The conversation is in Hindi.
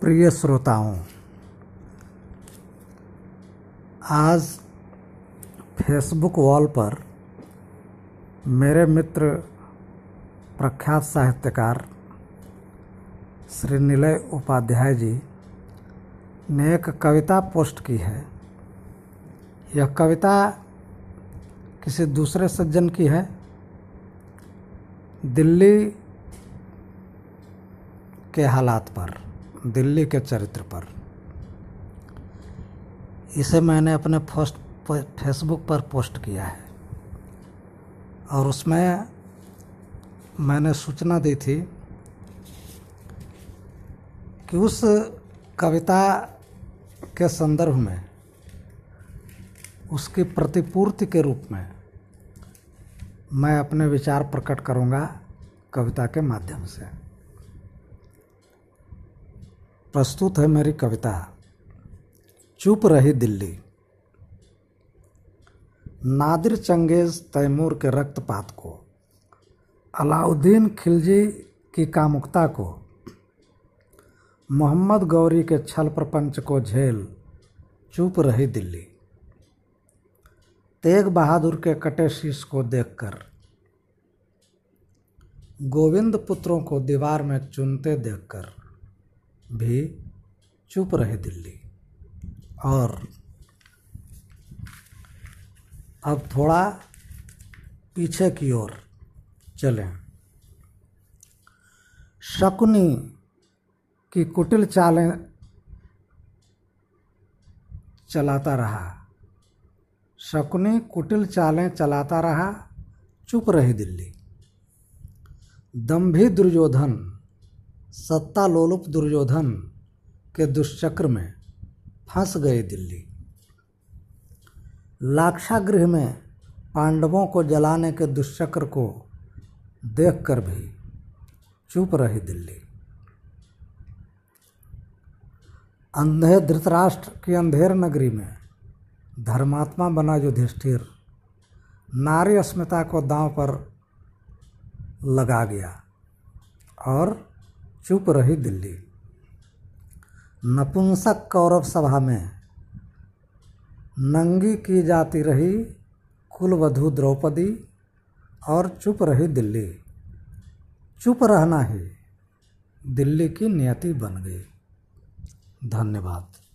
प्रिय श्रोताओं, आज फेसबुक वॉल पर मेरे मित्र प्रख्यात साहित्यकार श्री निलय उपाध्याय जी ने एक कविता पोस्ट की है। यह कविता किसी दूसरे सज्जन की है। दिल्ली के हालात पर। दिल्ली के चरित्र पर। इसे मैंने अपने पोस्ट फेसबुक पर पोस्ट किया है। और उसमें मैंने सूचना दी थी कि उस कविता के संदर्भ में, उसकी प्रतिपूर्ति के रूप में मैं अपने विचार प्रकट करूँगा कविता के माध्यम से। प्रस्तुत है मेरी कविता। चुप रही दिल्ली। नादिर चंगेज तैमूर के रक्तपात को, अलाउद्दीन खिलजी की कामुकता को, मोहम्मद गौरी के छल प्रपंच को झेल चुप रही दिल्ली। तेग बहादुर के कटे शीश को देखकर, गोविंद पुत्रों को दीवार में चुनते देखकर भी चुप रही दिल्ली। और अब थोड़ा पीछे की ओर चलें। शकुनी की कुटिल चालें चलाता रहा। शकुनी कुटिल चालें चलाता रहा, चुप रही दिल्ली। दम्भी दुर्योधन सत्ता लोलुप दुर्योधन के दुष्चक्र में फंस गए दिल्ली। लाक्षागृह में पांडवों को जलाने के दुष्चक्र को देखकर भी चुप रही दिल्ली। अंधे धृतराष्ट्र की अंधेर नगरी में धर्मात्मा बना युधिष्ठिर नारी अस्मिता को दांव पर लगा गया और चुप रही दिल्ली। नपुंसक कौरव सभा में नंगी की जाती रही कुलवधु द्रौपदी और चुप रही दिल्ली। चुप रहना ही दिल्ली की नियति बन गई। धन्यवाद।